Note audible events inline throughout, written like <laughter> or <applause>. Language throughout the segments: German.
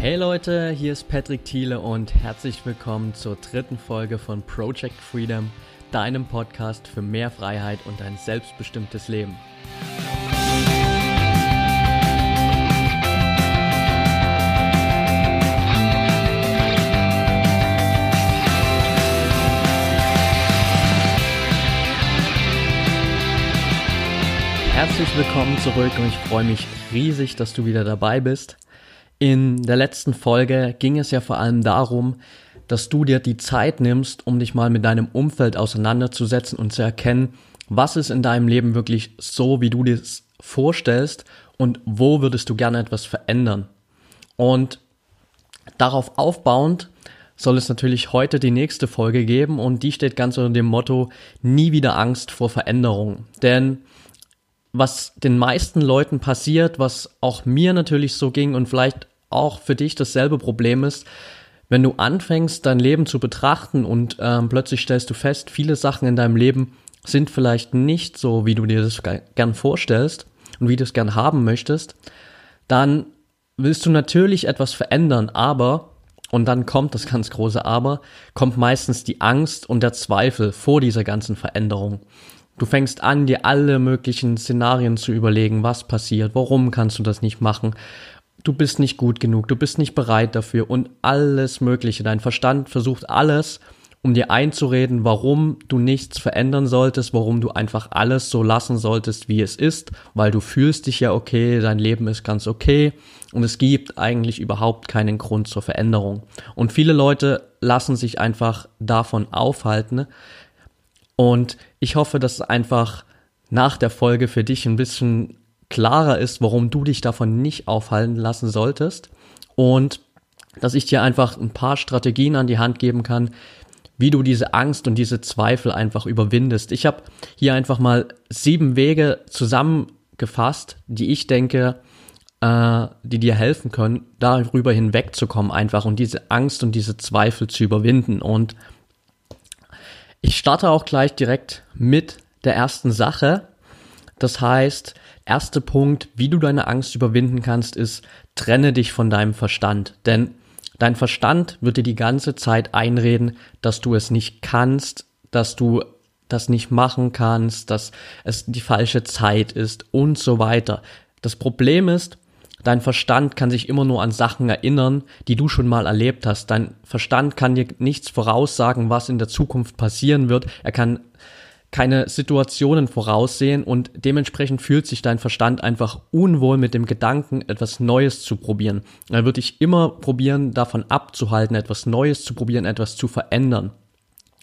Hey Leute, hier ist Patrick Thiele und herzlich willkommen zur dritten Folge von Project Freedom, deinem Podcast für mehr Freiheit und ein selbstbestimmtes Leben. Herzlich willkommen zurück und ich freue mich riesig, dass du wieder dabei bist. In der letzten Folge ging es ja vor allem darum, dass du dir die Zeit nimmst, um dich mal mit deinem Umfeld auseinanderzusetzen und zu erkennen, was ist in deinem Leben wirklich so, wie du dir es vorstellst und wo würdest du gerne etwas verändern. Und darauf aufbauend soll es natürlich heute die nächste Folge geben und die steht ganz unter dem Motto nie wieder Angst vor Veränderung. Denn was den meisten Leuten passiert, was auch mir natürlich so ging und vielleicht auch für dich dasselbe Problem ist, wenn du anfängst, dein Leben zu betrachten und ähm, plötzlich stellst du fest, viele Sachen in deinem Leben sind vielleicht nicht so, wie du dir das gern vorstellst und wie du es gern haben möchtest, dann willst du natürlich etwas verändern, aber, und dann kommt das ganz große Aber, kommt meistens die Angst und der Zweifel vor dieser ganzen Veränderung. Du fängst an, dir alle möglichen Szenarien zu überlegen, was passiert, warum kannst du das nicht machen, du bist nicht gut genug, du bist nicht bereit dafür und alles Mögliche. Dein Verstand versucht alles, um dir einzureden, warum du nichts verändern solltest, warum du einfach alles so lassen solltest, wie es ist, weil du fühlst dich ja okay, dein Leben ist ganz okay und es gibt eigentlich überhaupt keinen Grund zur Veränderung. Und viele Leute lassen sich einfach davon aufhalten, und ich hoffe, dass es einfach nach der Folge für dich ein bisschen klarer ist, warum du dich davon nicht aufhalten lassen solltest. Und dass ich dir einfach ein paar Strategien an die Hand geben kann, wie du diese Angst und diese Zweifel einfach überwindest. Ich habe hier einfach mal sieben Wege zusammengefasst, die ich denke, äh, die dir helfen können, darüber hinwegzukommen einfach und diese Angst und diese Zweifel zu überwinden. Und ich starte auch gleich direkt mit der ersten Sache. Das heißt, erster Punkt, wie du deine Angst überwinden kannst, ist, trenne dich von deinem Verstand. Denn dein Verstand wird dir die ganze Zeit einreden, dass du es nicht kannst, dass du das nicht machen kannst, dass es die falsche Zeit ist und so weiter. Das Problem ist, Dein Verstand kann sich immer nur an Sachen erinnern, die du schon mal erlebt hast. Dein Verstand kann dir nichts voraussagen, was in der Zukunft passieren wird. Er kann keine Situationen voraussehen und dementsprechend fühlt sich dein Verstand einfach unwohl mit dem Gedanken, etwas Neues zu probieren. Er wird dich immer probieren, davon abzuhalten, etwas Neues zu probieren, etwas zu verändern.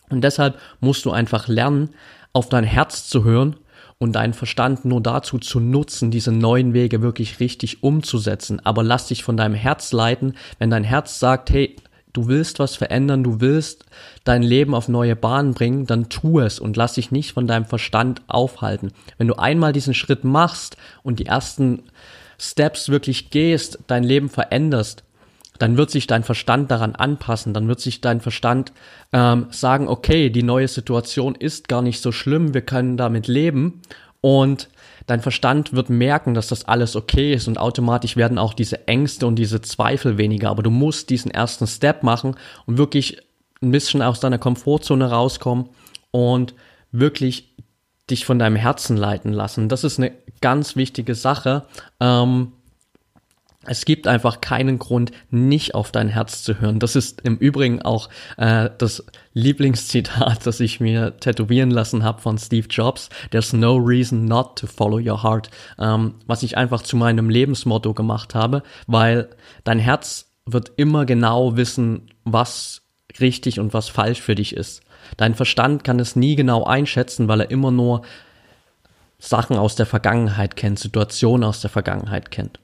Und deshalb musst du einfach lernen, auf dein Herz zu hören und deinen Verstand nur dazu zu nutzen, diese neuen Wege wirklich richtig umzusetzen. Aber lass dich von deinem Herz leiten, wenn dein Herz sagt, hey, du willst was verändern, du willst dein Leben auf neue Bahnen bringen, dann tu es und lass dich nicht von deinem Verstand aufhalten. Wenn du einmal diesen Schritt machst und die ersten Steps wirklich gehst, dein Leben veränderst, dann wird sich dein Verstand daran anpassen, dann wird sich dein Verstand ähm, sagen, okay, die neue Situation ist gar nicht so schlimm, wir können damit leben und dein Verstand wird merken, dass das alles okay ist und automatisch werden auch diese Ängste und diese Zweifel weniger, aber du musst diesen ersten Step machen und wirklich ein bisschen aus deiner Komfortzone rauskommen und wirklich dich von deinem Herzen leiten lassen. Das ist eine ganz wichtige Sache. Ähm, es gibt einfach keinen Grund, nicht auf dein Herz zu hören. Das ist im Übrigen auch äh, das Lieblingszitat, <laughs> das ich mir tätowieren lassen habe von Steve Jobs. There's no reason not to follow your heart. Ähm, was ich einfach zu meinem Lebensmotto gemacht habe, weil dein Herz wird immer genau wissen, was richtig und was falsch für dich ist. Dein Verstand kann es nie genau einschätzen, weil er immer nur Sachen aus der Vergangenheit kennt, Situationen aus der Vergangenheit kennt.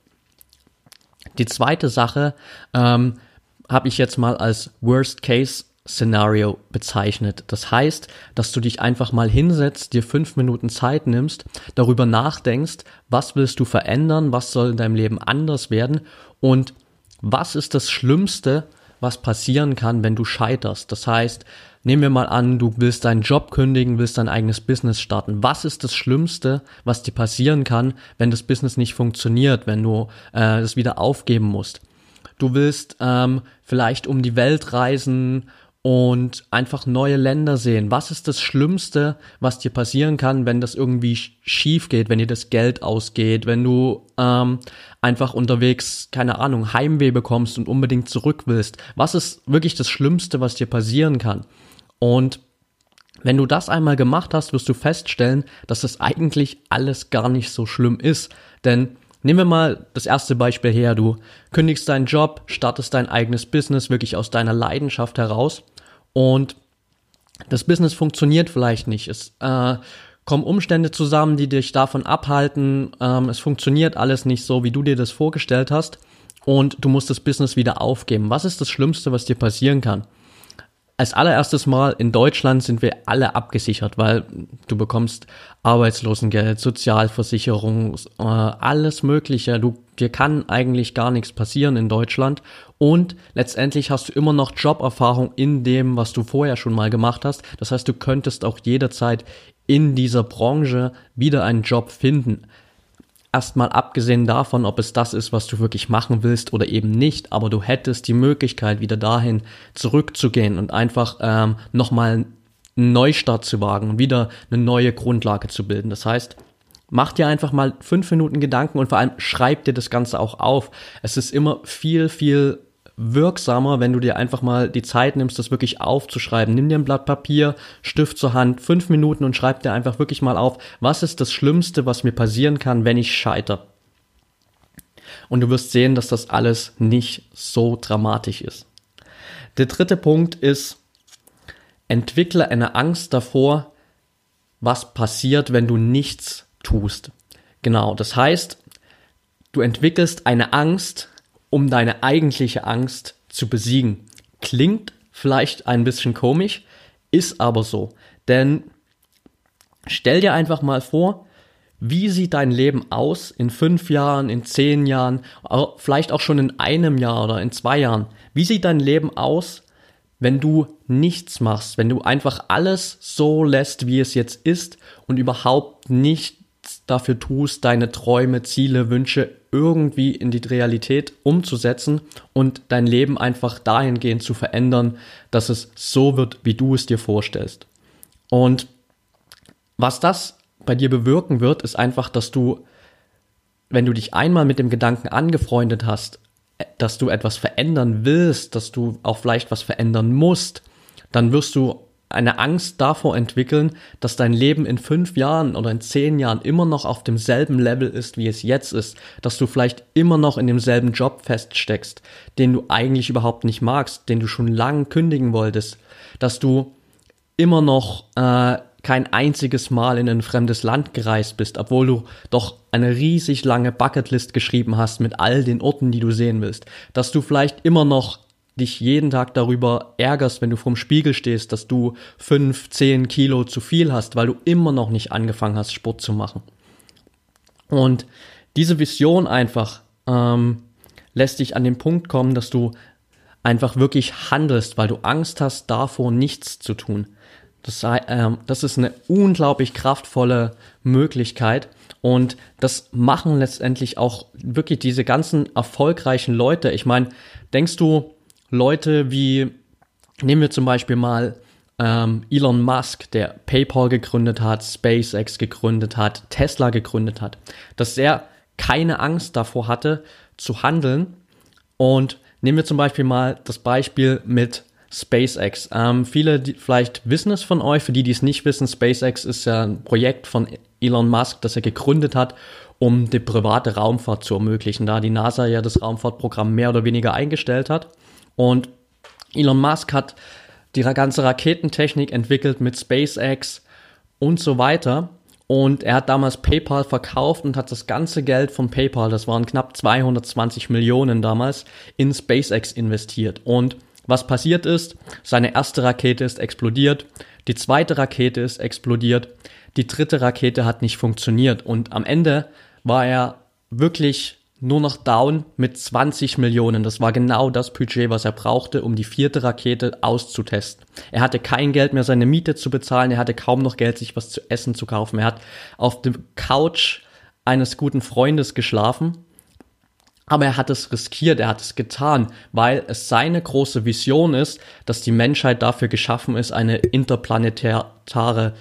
Die zweite Sache ähm, habe ich jetzt mal als Worst Case Szenario bezeichnet. Das heißt, dass du dich einfach mal hinsetzt, dir fünf Minuten Zeit nimmst, darüber nachdenkst, was willst du verändern, was soll in deinem Leben anders werden und was ist das Schlimmste, was passieren kann, wenn du scheiterst. Das heißt, nehmen wir mal an, du willst deinen Job kündigen, willst dein eigenes Business starten. Was ist das Schlimmste, was dir passieren kann, wenn das Business nicht funktioniert, wenn du äh, es wieder aufgeben musst? du willst ähm, vielleicht um die Welt reisen und einfach neue Länder sehen. Was ist das Schlimmste, was dir passieren kann, wenn das irgendwie schief geht, wenn dir das Geld ausgeht, wenn du ähm, einfach unterwegs, keine Ahnung, Heimweh bekommst und unbedingt zurück willst? Was ist wirklich das Schlimmste, was dir passieren kann? Und wenn du das einmal gemacht hast, wirst du feststellen, dass das eigentlich alles gar nicht so schlimm ist. Denn nehmen wir mal das erste Beispiel her. Du kündigst deinen Job, startest dein eigenes Business wirklich aus deiner Leidenschaft heraus und das Business funktioniert vielleicht nicht. Es äh, kommen Umstände zusammen, die dich davon abhalten. Ähm, es funktioniert alles nicht so, wie du dir das vorgestellt hast. Und du musst das Business wieder aufgeben. Was ist das Schlimmste, was dir passieren kann? Als allererstes Mal in Deutschland sind wir alle abgesichert, weil du bekommst Arbeitslosengeld, Sozialversicherung, äh, alles Mögliche. Du, dir kann eigentlich gar nichts passieren in Deutschland. Und letztendlich hast du immer noch Joberfahrung in dem, was du vorher schon mal gemacht hast. Das heißt, du könntest auch jederzeit in dieser Branche wieder einen Job finden erstmal abgesehen davon, ob es das ist, was du wirklich machen willst oder eben nicht, aber du hättest die Möglichkeit, wieder dahin zurückzugehen und einfach ähm, nochmal einen Neustart zu wagen und wieder eine neue Grundlage zu bilden. Das heißt, mach dir einfach mal fünf Minuten Gedanken und vor allem schreib dir das Ganze auch auf. Es ist immer viel, viel wirksamer, wenn du dir einfach mal die Zeit nimmst, das wirklich aufzuschreiben. Nimm dir ein Blatt Papier, Stift zur Hand, fünf Minuten und schreib dir einfach wirklich mal auf, was ist das Schlimmste, was mir passieren kann, wenn ich scheitere. Und du wirst sehen, dass das alles nicht so dramatisch ist. Der dritte Punkt ist, entwickle eine Angst davor, was passiert, wenn du nichts tust. Genau, das heißt, du entwickelst eine Angst, um deine eigentliche Angst zu besiegen. Klingt vielleicht ein bisschen komisch, ist aber so. Denn stell dir einfach mal vor, wie sieht dein Leben aus in fünf Jahren, in zehn Jahren, vielleicht auch schon in einem Jahr oder in zwei Jahren? Wie sieht dein Leben aus, wenn du nichts machst, wenn du einfach alles so lässt, wie es jetzt ist und überhaupt nicht dafür tust, deine Träume, Ziele, Wünsche irgendwie in die Realität umzusetzen und dein Leben einfach dahingehend zu verändern, dass es so wird, wie du es dir vorstellst. Und was das bei dir bewirken wird, ist einfach, dass du, wenn du dich einmal mit dem Gedanken angefreundet hast, dass du etwas verändern willst, dass du auch vielleicht was verändern musst, dann wirst du eine Angst davor entwickeln, dass dein Leben in fünf Jahren oder in zehn Jahren immer noch auf demselben Level ist, wie es jetzt ist, dass du vielleicht immer noch in demselben Job feststeckst, den du eigentlich überhaupt nicht magst, den du schon lange kündigen wolltest, dass du immer noch äh, kein einziges Mal in ein fremdes Land gereist bist, obwohl du doch eine riesig lange Bucketlist geschrieben hast mit all den Orten, die du sehen willst, dass du vielleicht immer noch dich jeden Tag darüber ärgerst, wenn du vorm Spiegel stehst, dass du fünf, zehn Kilo zu viel hast, weil du immer noch nicht angefangen hast, Sport zu machen. Und diese Vision einfach ähm, lässt dich an den Punkt kommen, dass du einfach wirklich handelst, weil du Angst hast, davor nichts zu tun. Das, ähm, das ist eine unglaublich kraftvolle Möglichkeit und das machen letztendlich auch wirklich diese ganzen erfolgreichen Leute. Ich meine, denkst du, Leute wie, nehmen wir zum Beispiel mal ähm, Elon Musk, der PayPal gegründet hat, SpaceX gegründet hat, Tesla gegründet hat, dass er keine Angst davor hatte zu handeln. Und nehmen wir zum Beispiel mal das Beispiel mit SpaceX. Ähm, viele die, vielleicht wissen es von euch, für die, die es nicht wissen, SpaceX ist ja ein Projekt von Elon Musk, das er gegründet hat, um die private Raumfahrt zu ermöglichen, da die NASA ja das Raumfahrtprogramm mehr oder weniger eingestellt hat. Und Elon Musk hat die ganze Raketentechnik entwickelt mit SpaceX und so weiter. Und er hat damals PayPal verkauft und hat das ganze Geld von PayPal, das waren knapp 220 Millionen damals, in SpaceX investiert. Und was passiert ist, seine erste Rakete ist explodiert, die zweite Rakete ist explodiert, die dritte Rakete hat nicht funktioniert. Und am Ende war er wirklich nur noch down mit 20 Millionen. Das war genau das Budget, was er brauchte, um die vierte Rakete auszutesten. Er hatte kein Geld mehr, seine Miete zu bezahlen. Er hatte kaum noch Geld, sich was zu essen zu kaufen. Er hat auf dem Couch eines guten Freundes geschlafen. Aber er hat es riskiert, er hat es getan, weil es seine große Vision ist, dass die Menschheit dafür geschaffen ist, eine interplanetäre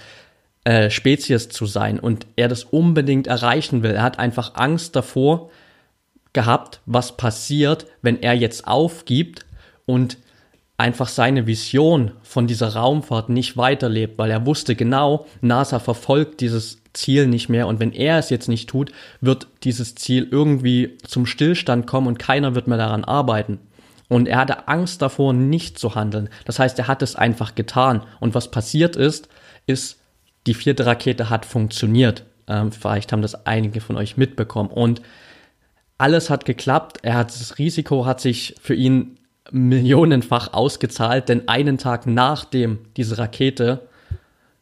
äh, Spezies zu sein und er das unbedingt erreichen will. Er hat einfach Angst davor gehabt, was passiert, wenn er jetzt aufgibt und einfach seine Vision von dieser Raumfahrt nicht weiterlebt, weil er wusste genau, NASA verfolgt dieses Ziel nicht mehr und wenn er es jetzt nicht tut, wird dieses Ziel irgendwie zum Stillstand kommen und keiner wird mehr daran arbeiten. Und er hatte Angst davor, nicht zu handeln. Das heißt, er hat es einfach getan. Und was passiert ist, ist, die vierte Rakete hat funktioniert. Ähm, vielleicht haben das einige von euch mitbekommen. Und alles hat geklappt. Er hat das Risiko hat sich für ihn millionenfach ausgezahlt, denn einen Tag nachdem diese Rakete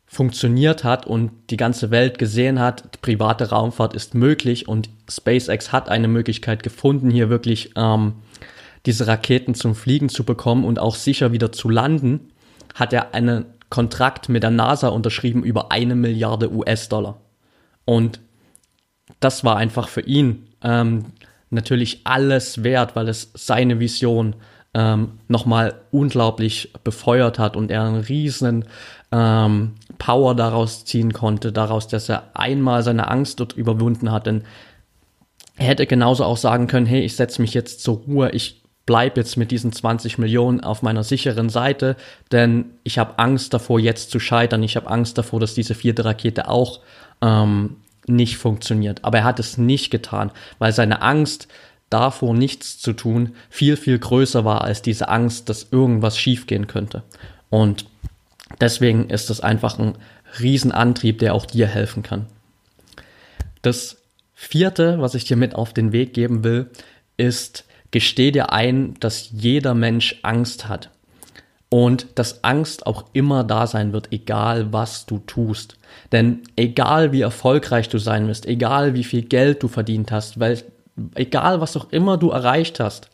funktioniert hat und die ganze Welt gesehen hat, private Raumfahrt ist möglich und SpaceX hat eine Möglichkeit gefunden, hier wirklich ähm, diese Raketen zum Fliegen zu bekommen und auch sicher wieder zu landen, hat er einen Kontrakt mit der NASA unterschrieben über eine Milliarde US-Dollar. Und das war einfach für ihn ähm, natürlich alles wert, weil es seine Vision ähm, nochmal unglaublich befeuert hat und er einen riesen ähm, Power daraus ziehen konnte, daraus, dass er einmal seine Angst dort überwunden hat. Denn er hätte genauso auch sagen können, hey, ich setze mich jetzt zur Ruhe, ich bleib jetzt mit diesen 20 Millionen auf meiner sicheren Seite, denn ich habe Angst davor, jetzt zu scheitern. Ich habe Angst davor, dass diese vierte Rakete auch ähm, nicht funktioniert. Aber er hat es nicht getan, weil seine Angst davor, nichts zu tun, viel, viel größer war als diese Angst, dass irgendwas schiefgehen könnte. Und Deswegen ist es einfach ein Riesenantrieb, der auch dir helfen kann. Das vierte, was ich dir mit auf den Weg geben will, ist, gesteh dir ein, dass jeder Mensch Angst hat. Und dass Angst auch immer da sein wird, egal was du tust. Denn egal wie erfolgreich du sein wirst, egal wie viel Geld du verdient hast, weil, egal was auch immer du erreicht hast,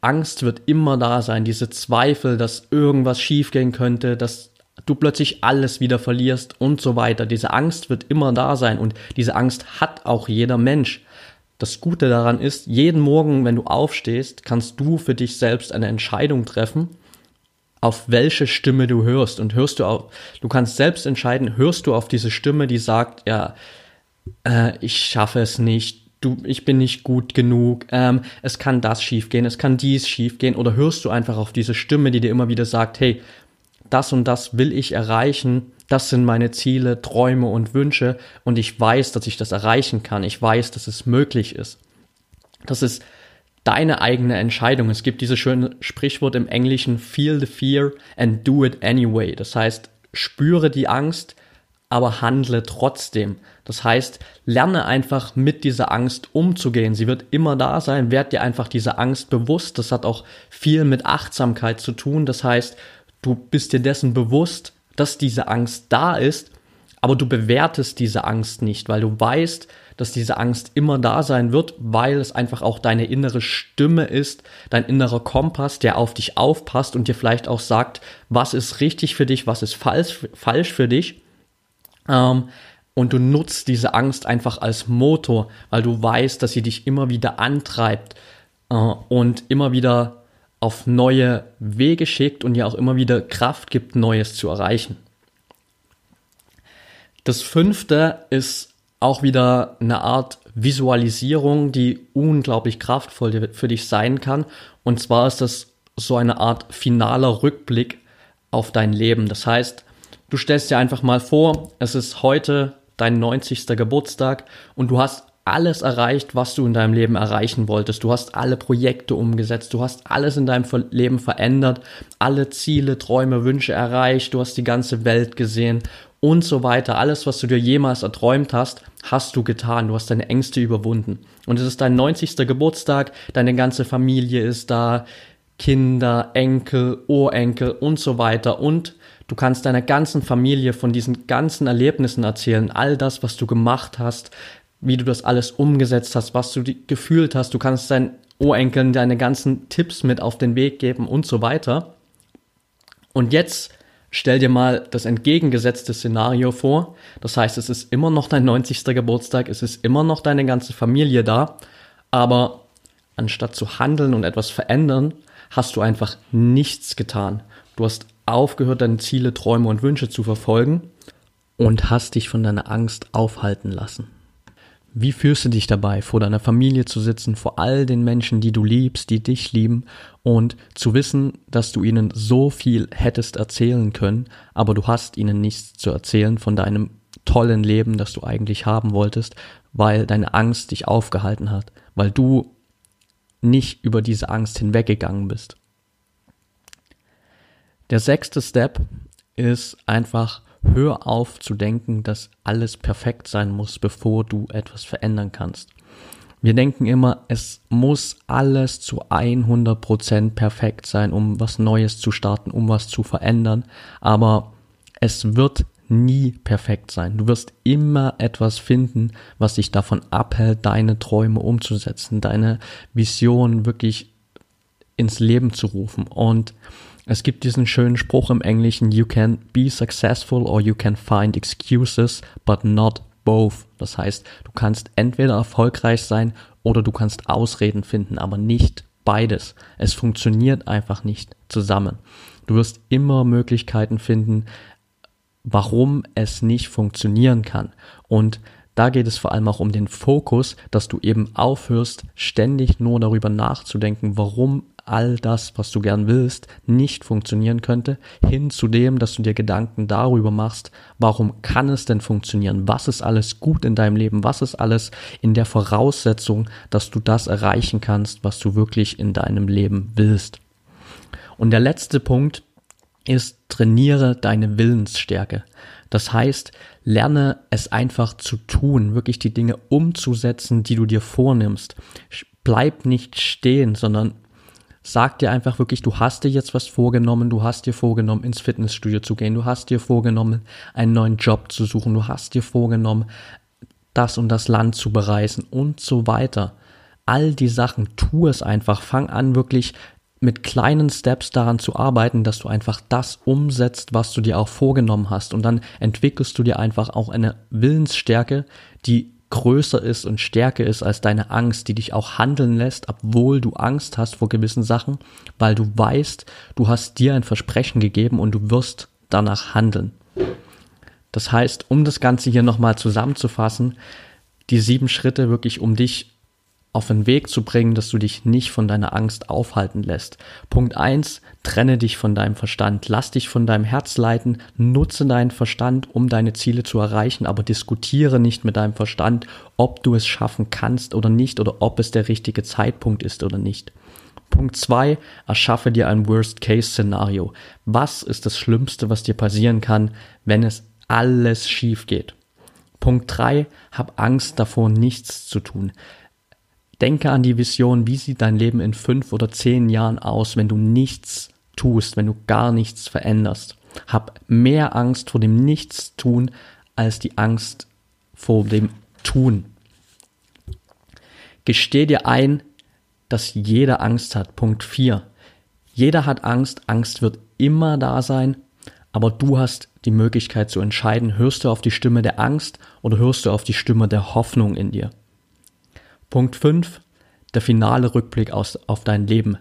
Angst wird immer da sein. Diese Zweifel, dass irgendwas schiefgehen könnte, dass du plötzlich alles wieder verlierst und so weiter. Diese Angst wird immer da sein und diese Angst hat auch jeder Mensch. Das Gute daran ist, jeden Morgen, wenn du aufstehst, kannst du für dich selbst eine Entscheidung treffen, auf welche Stimme du hörst. Und hörst du auf, du kannst selbst entscheiden, hörst du auf diese Stimme, die sagt, ja, äh, ich schaffe es nicht, du, ich bin nicht gut genug, ähm, es kann das schiefgehen, es kann dies schiefgehen, oder hörst du einfach auf diese Stimme, die dir immer wieder sagt, hey, das und das will ich erreichen, das sind meine Ziele, Träume und Wünsche und ich weiß, dass ich das erreichen kann, ich weiß, dass es möglich ist. Das ist deine eigene Entscheidung. Es gibt dieses schöne Sprichwort im Englischen, feel the fear and do it anyway. Das heißt, spüre die Angst, aber handle trotzdem. Das heißt, lerne einfach mit dieser Angst umzugehen. Sie wird immer da sein. Werd dir einfach dieser Angst bewusst. Das hat auch viel mit Achtsamkeit zu tun. Das heißt, du bist dir dessen bewusst, dass diese Angst da ist, aber du bewertest diese Angst nicht, weil du weißt, dass diese Angst immer da sein wird, weil es einfach auch deine innere Stimme ist, dein innerer Kompass, der auf dich aufpasst und dir vielleicht auch sagt, was ist richtig für dich, was ist falsch, falsch für dich. Ähm, und du nutzt diese Angst einfach als Motor, weil du weißt, dass sie dich immer wieder antreibt äh, und immer wieder auf neue Wege schickt und dir auch immer wieder Kraft gibt, Neues zu erreichen. Das fünfte ist auch wieder eine Art Visualisierung, die unglaublich kraftvoll für dich sein kann. Und zwar ist das so eine Art finaler Rückblick auf dein Leben. Das heißt, du stellst dir einfach mal vor, es ist heute dein 90. Geburtstag und du hast alles erreicht, was du in deinem Leben erreichen wolltest. Du hast alle Projekte umgesetzt, du hast alles in deinem Leben verändert, alle Ziele, Träume, Wünsche erreicht, du hast die ganze Welt gesehen und so weiter. Alles, was du dir jemals erträumt hast, hast du getan. Du hast deine Ängste überwunden. Und es ist dein 90. Geburtstag, deine ganze Familie ist da, Kinder, Enkel, Urenkel und so weiter und Du kannst deiner ganzen Familie von diesen ganzen Erlebnissen erzählen, all das, was du gemacht hast, wie du das alles umgesetzt hast, was du gefühlt hast. Du kannst deinen Urenkeln deine ganzen Tipps mit auf den Weg geben und so weiter. Und jetzt stell dir mal das entgegengesetzte Szenario vor. Das heißt, es ist immer noch dein 90. Geburtstag, es ist immer noch deine ganze Familie da, aber anstatt zu handeln und etwas verändern, hast du einfach nichts getan. Du hast aufgehört, deine Ziele, Träume und Wünsche zu verfolgen und hast dich von deiner Angst aufhalten lassen. Wie fühlst du dich dabei, vor deiner Familie zu sitzen, vor all den Menschen, die du liebst, die dich lieben und zu wissen, dass du ihnen so viel hättest erzählen können, aber du hast ihnen nichts zu erzählen von deinem tollen Leben, das du eigentlich haben wolltest, weil deine Angst dich aufgehalten hat, weil du nicht über diese Angst hinweggegangen bist. Der sechste Step ist einfach hör auf zu denken, dass alles perfekt sein muss, bevor du etwas verändern kannst. Wir denken immer, es muss alles zu 100% perfekt sein, um was Neues zu starten, um was zu verändern. Aber es wird nie perfekt sein. Du wirst immer etwas finden, was dich davon abhält, deine Träume umzusetzen, deine Vision wirklich ins Leben zu rufen. Und es gibt diesen schönen Spruch im Englischen, you can be successful or you can find excuses, but not both. Das heißt, du kannst entweder erfolgreich sein oder du kannst Ausreden finden, aber nicht beides. Es funktioniert einfach nicht zusammen. Du wirst immer Möglichkeiten finden, warum es nicht funktionieren kann. Und da geht es vor allem auch um den Fokus, dass du eben aufhörst, ständig nur darüber nachzudenken, warum all das, was du gern willst, nicht funktionieren könnte, hin zu dem, dass du dir Gedanken darüber machst, warum kann es denn funktionieren? Was ist alles gut in deinem Leben? Was ist alles in der Voraussetzung, dass du das erreichen kannst, was du wirklich in deinem Leben willst? Und der letzte Punkt ist, trainiere deine Willensstärke. Das heißt, lerne es einfach zu tun, wirklich die Dinge umzusetzen, die du dir vornimmst. Bleib nicht stehen, sondern sag dir einfach wirklich, du hast dir jetzt was vorgenommen, du hast dir vorgenommen, ins Fitnessstudio zu gehen, du hast dir vorgenommen, einen neuen Job zu suchen, du hast dir vorgenommen, das und das Land zu bereisen und so weiter. All die Sachen, tu es einfach, fang an wirklich mit kleinen Steps daran zu arbeiten, dass du einfach das umsetzt, was du dir auch vorgenommen hast. Und dann entwickelst du dir einfach auch eine Willensstärke, die größer ist und stärker ist als deine Angst, die dich auch handeln lässt, obwohl du Angst hast vor gewissen Sachen, weil du weißt, du hast dir ein Versprechen gegeben und du wirst danach handeln. Das heißt, um das Ganze hier nochmal zusammenzufassen, die sieben Schritte wirklich, um dich auf den Weg zu bringen, dass du dich nicht von deiner Angst aufhalten lässt. Punkt eins: trenne dich von deinem Verstand, lass dich von deinem Herz leiten, nutze deinen Verstand, um deine Ziele zu erreichen, aber diskutiere nicht mit deinem Verstand, ob du es schaffen kannst oder nicht oder ob es der richtige Zeitpunkt ist oder nicht. Punkt zwei: erschaffe dir ein Worst-Case-Szenario. Was ist das Schlimmste, was dir passieren kann, wenn es alles schief geht? Punkt drei: hab Angst davor, nichts zu tun. Denke an die Vision, wie sieht dein Leben in fünf oder zehn Jahren aus, wenn du nichts tust, wenn du gar nichts veränderst. Hab mehr Angst vor dem Nichtstun als die Angst vor dem Tun. Gesteh dir ein, dass jeder Angst hat. Punkt 4. Jeder hat Angst. Angst wird immer da sein. Aber du hast die Möglichkeit zu entscheiden, hörst du auf die Stimme der Angst oder hörst du auf die Stimme der Hoffnung in dir. Punkt 5. Der finale Rückblick aus, auf dein Leben.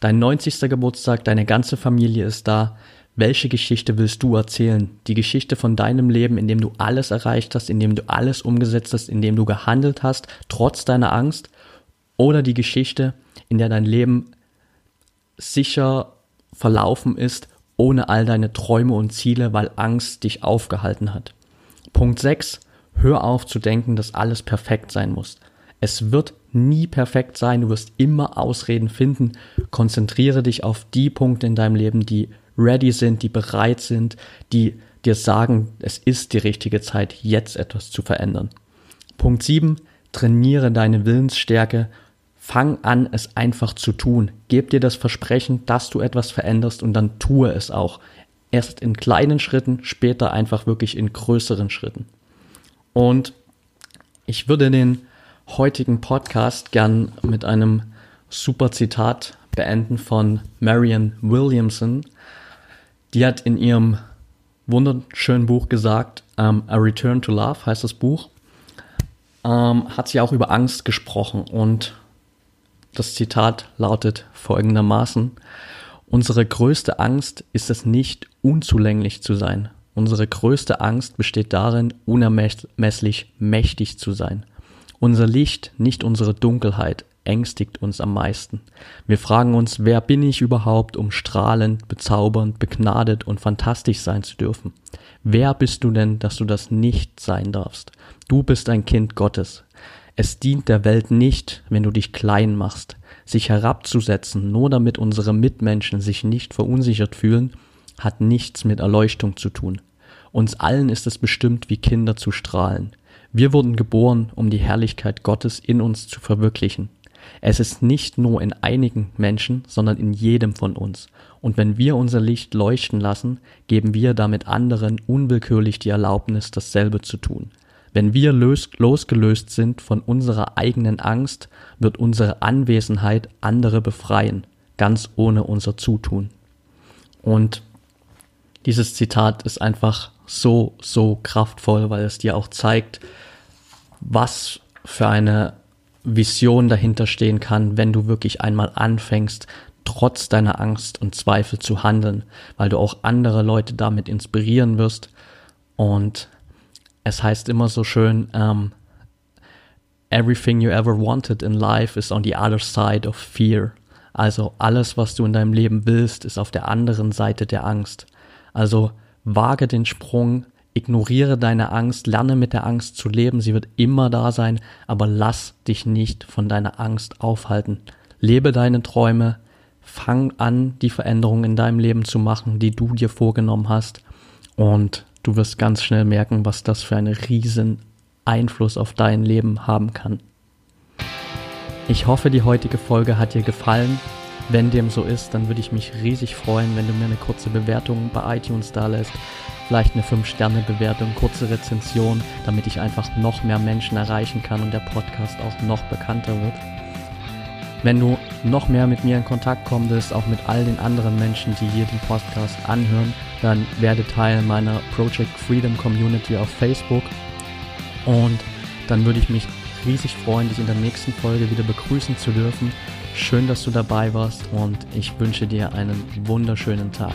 Dein 90. Geburtstag, deine ganze Familie ist da. Welche Geschichte willst du erzählen? Die Geschichte von deinem Leben, in dem du alles erreicht hast, in dem du alles umgesetzt hast, in dem du gehandelt hast, trotz deiner Angst? Oder die Geschichte, in der dein Leben sicher verlaufen ist, ohne all deine Träume und Ziele, weil Angst dich aufgehalten hat? Punkt 6. Hör auf zu denken, dass alles perfekt sein muss. Es wird nie perfekt sein, du wirst immer Ausreden finden. Konzentriere dich auf die Punkte in deinem Leben, die ready sind, die bereit sind, die dir sagen, es ist die richtige Zeit, jetzt etwas zu verändern. Punkt 7. Trainiere deine Willensstärke. Fang an, es einfach zu tun. Gib dir das Versprechen, dass du etwas veränderst und dann tue es auch. Erst in kleinen Schritten, später einfach wirklich in größeren Schritten. Und ich würde den heutigen Podcast gern mit einem super Zitat beenden von Marian Williamson. Die hat in ihrem wunderschönen Buch gesagt, um, ähm, A Return to Love heißt das Buch, um, ähm, hat sie auch über Angst gesprochen und das Zitat lautet folgendermaßen, Unsere größte Angst ist es nicht, unzulänglich zu sein. Unsere größte Angst besteht darin, unermesslich mächtig zu sein. Unser Licht, nicht unsere Dunkelheit, ängstigt uns am meisten. Wir fragen uns, wer bin ich überhaupt, um strahlend, bezaubernd, begnadet und fantastisch sein zu dürfen? Wer bist du denn, dass du das nicht sein darfst? Du bist ein Kind Gottes. Es dient der Welt nicht, wenn du dich klein machst. Sich herabzusetzen, nur damit unsere Mitmenschen sich nicht verunsichert fühlen, hat nichts mit Erleuchtung zu tun. Uns allen ist es bestimmt, wie Kinder zu strahlen. Wir wurden geboren, um die Herrlichkeit Gottes in uns zu verwirklichen. Es ist nicht nur in einigen Menschen, sondern in jedem von uns. Und wenn wir unser Licht leuchten lassen, geben wir damit anderen unwillkürlich die Erlaubnis, dasselbe zu tun. Wenn wir losgelöst sind von unserer eigenen Angst, wird unsere Anwesenheit andere befreien, ganz ohne unser Zutun. Und dieses Zitat ist einfach so, so kraftvoll, weil es dir auch zeigt, was für eine Vision dahinter stehen kann, wenn du wirklich einmal anfängst, trotz deiner Angst und Zweifel zu handeln, weil du auch andere Leute damit inspirieren wirst und es heißt immer so schön, um, ähm, everything you ever wanted in life is on the other side of fear. Also alles, was du in deinem Leben willst, ist auf der anderen Seite der Angst. Also wage den Sprung, ignoriere deine Angst, lerne mit der Angst zu leben, sie wird immer da sein, aber lass dich nicht von deiner Angst aufhalten. Lebe deine Träume, fang an, die Veränderungen in deinem Leben zu machen, die du dir vorgenommen hast und du wirst ganz schnell merken, was das für einen riesen Einfluss auf dein Leben haben kann. Ich hoffe, die heutige Folge hat dir gefallen. Wenn dem so ist, dann würde ich mich riesig freuen, wenn du mir eine kurze Bewertung bei iTunes da lässt. Vielleicht eine 5-Sterne-Bewertung, kurze Rezension, damit ich einfach noch mehr Menschen erreichen kann und der Podcast auch noch bekannter wird. Wenn du noch mehr mit mir in Kontakt kommen willst, auch mit all den anderen Menschen, die hier den Podcast anhören, dann werde Teil meiner Project Freedom Community auf Facebook. Und dann würde ich mich riesig freuen, dich in der nächsten Folge wieder begrüßen zu dürfen. Schön, dass du dabei warst und ich wünsche dir einen wunderschönen Tag.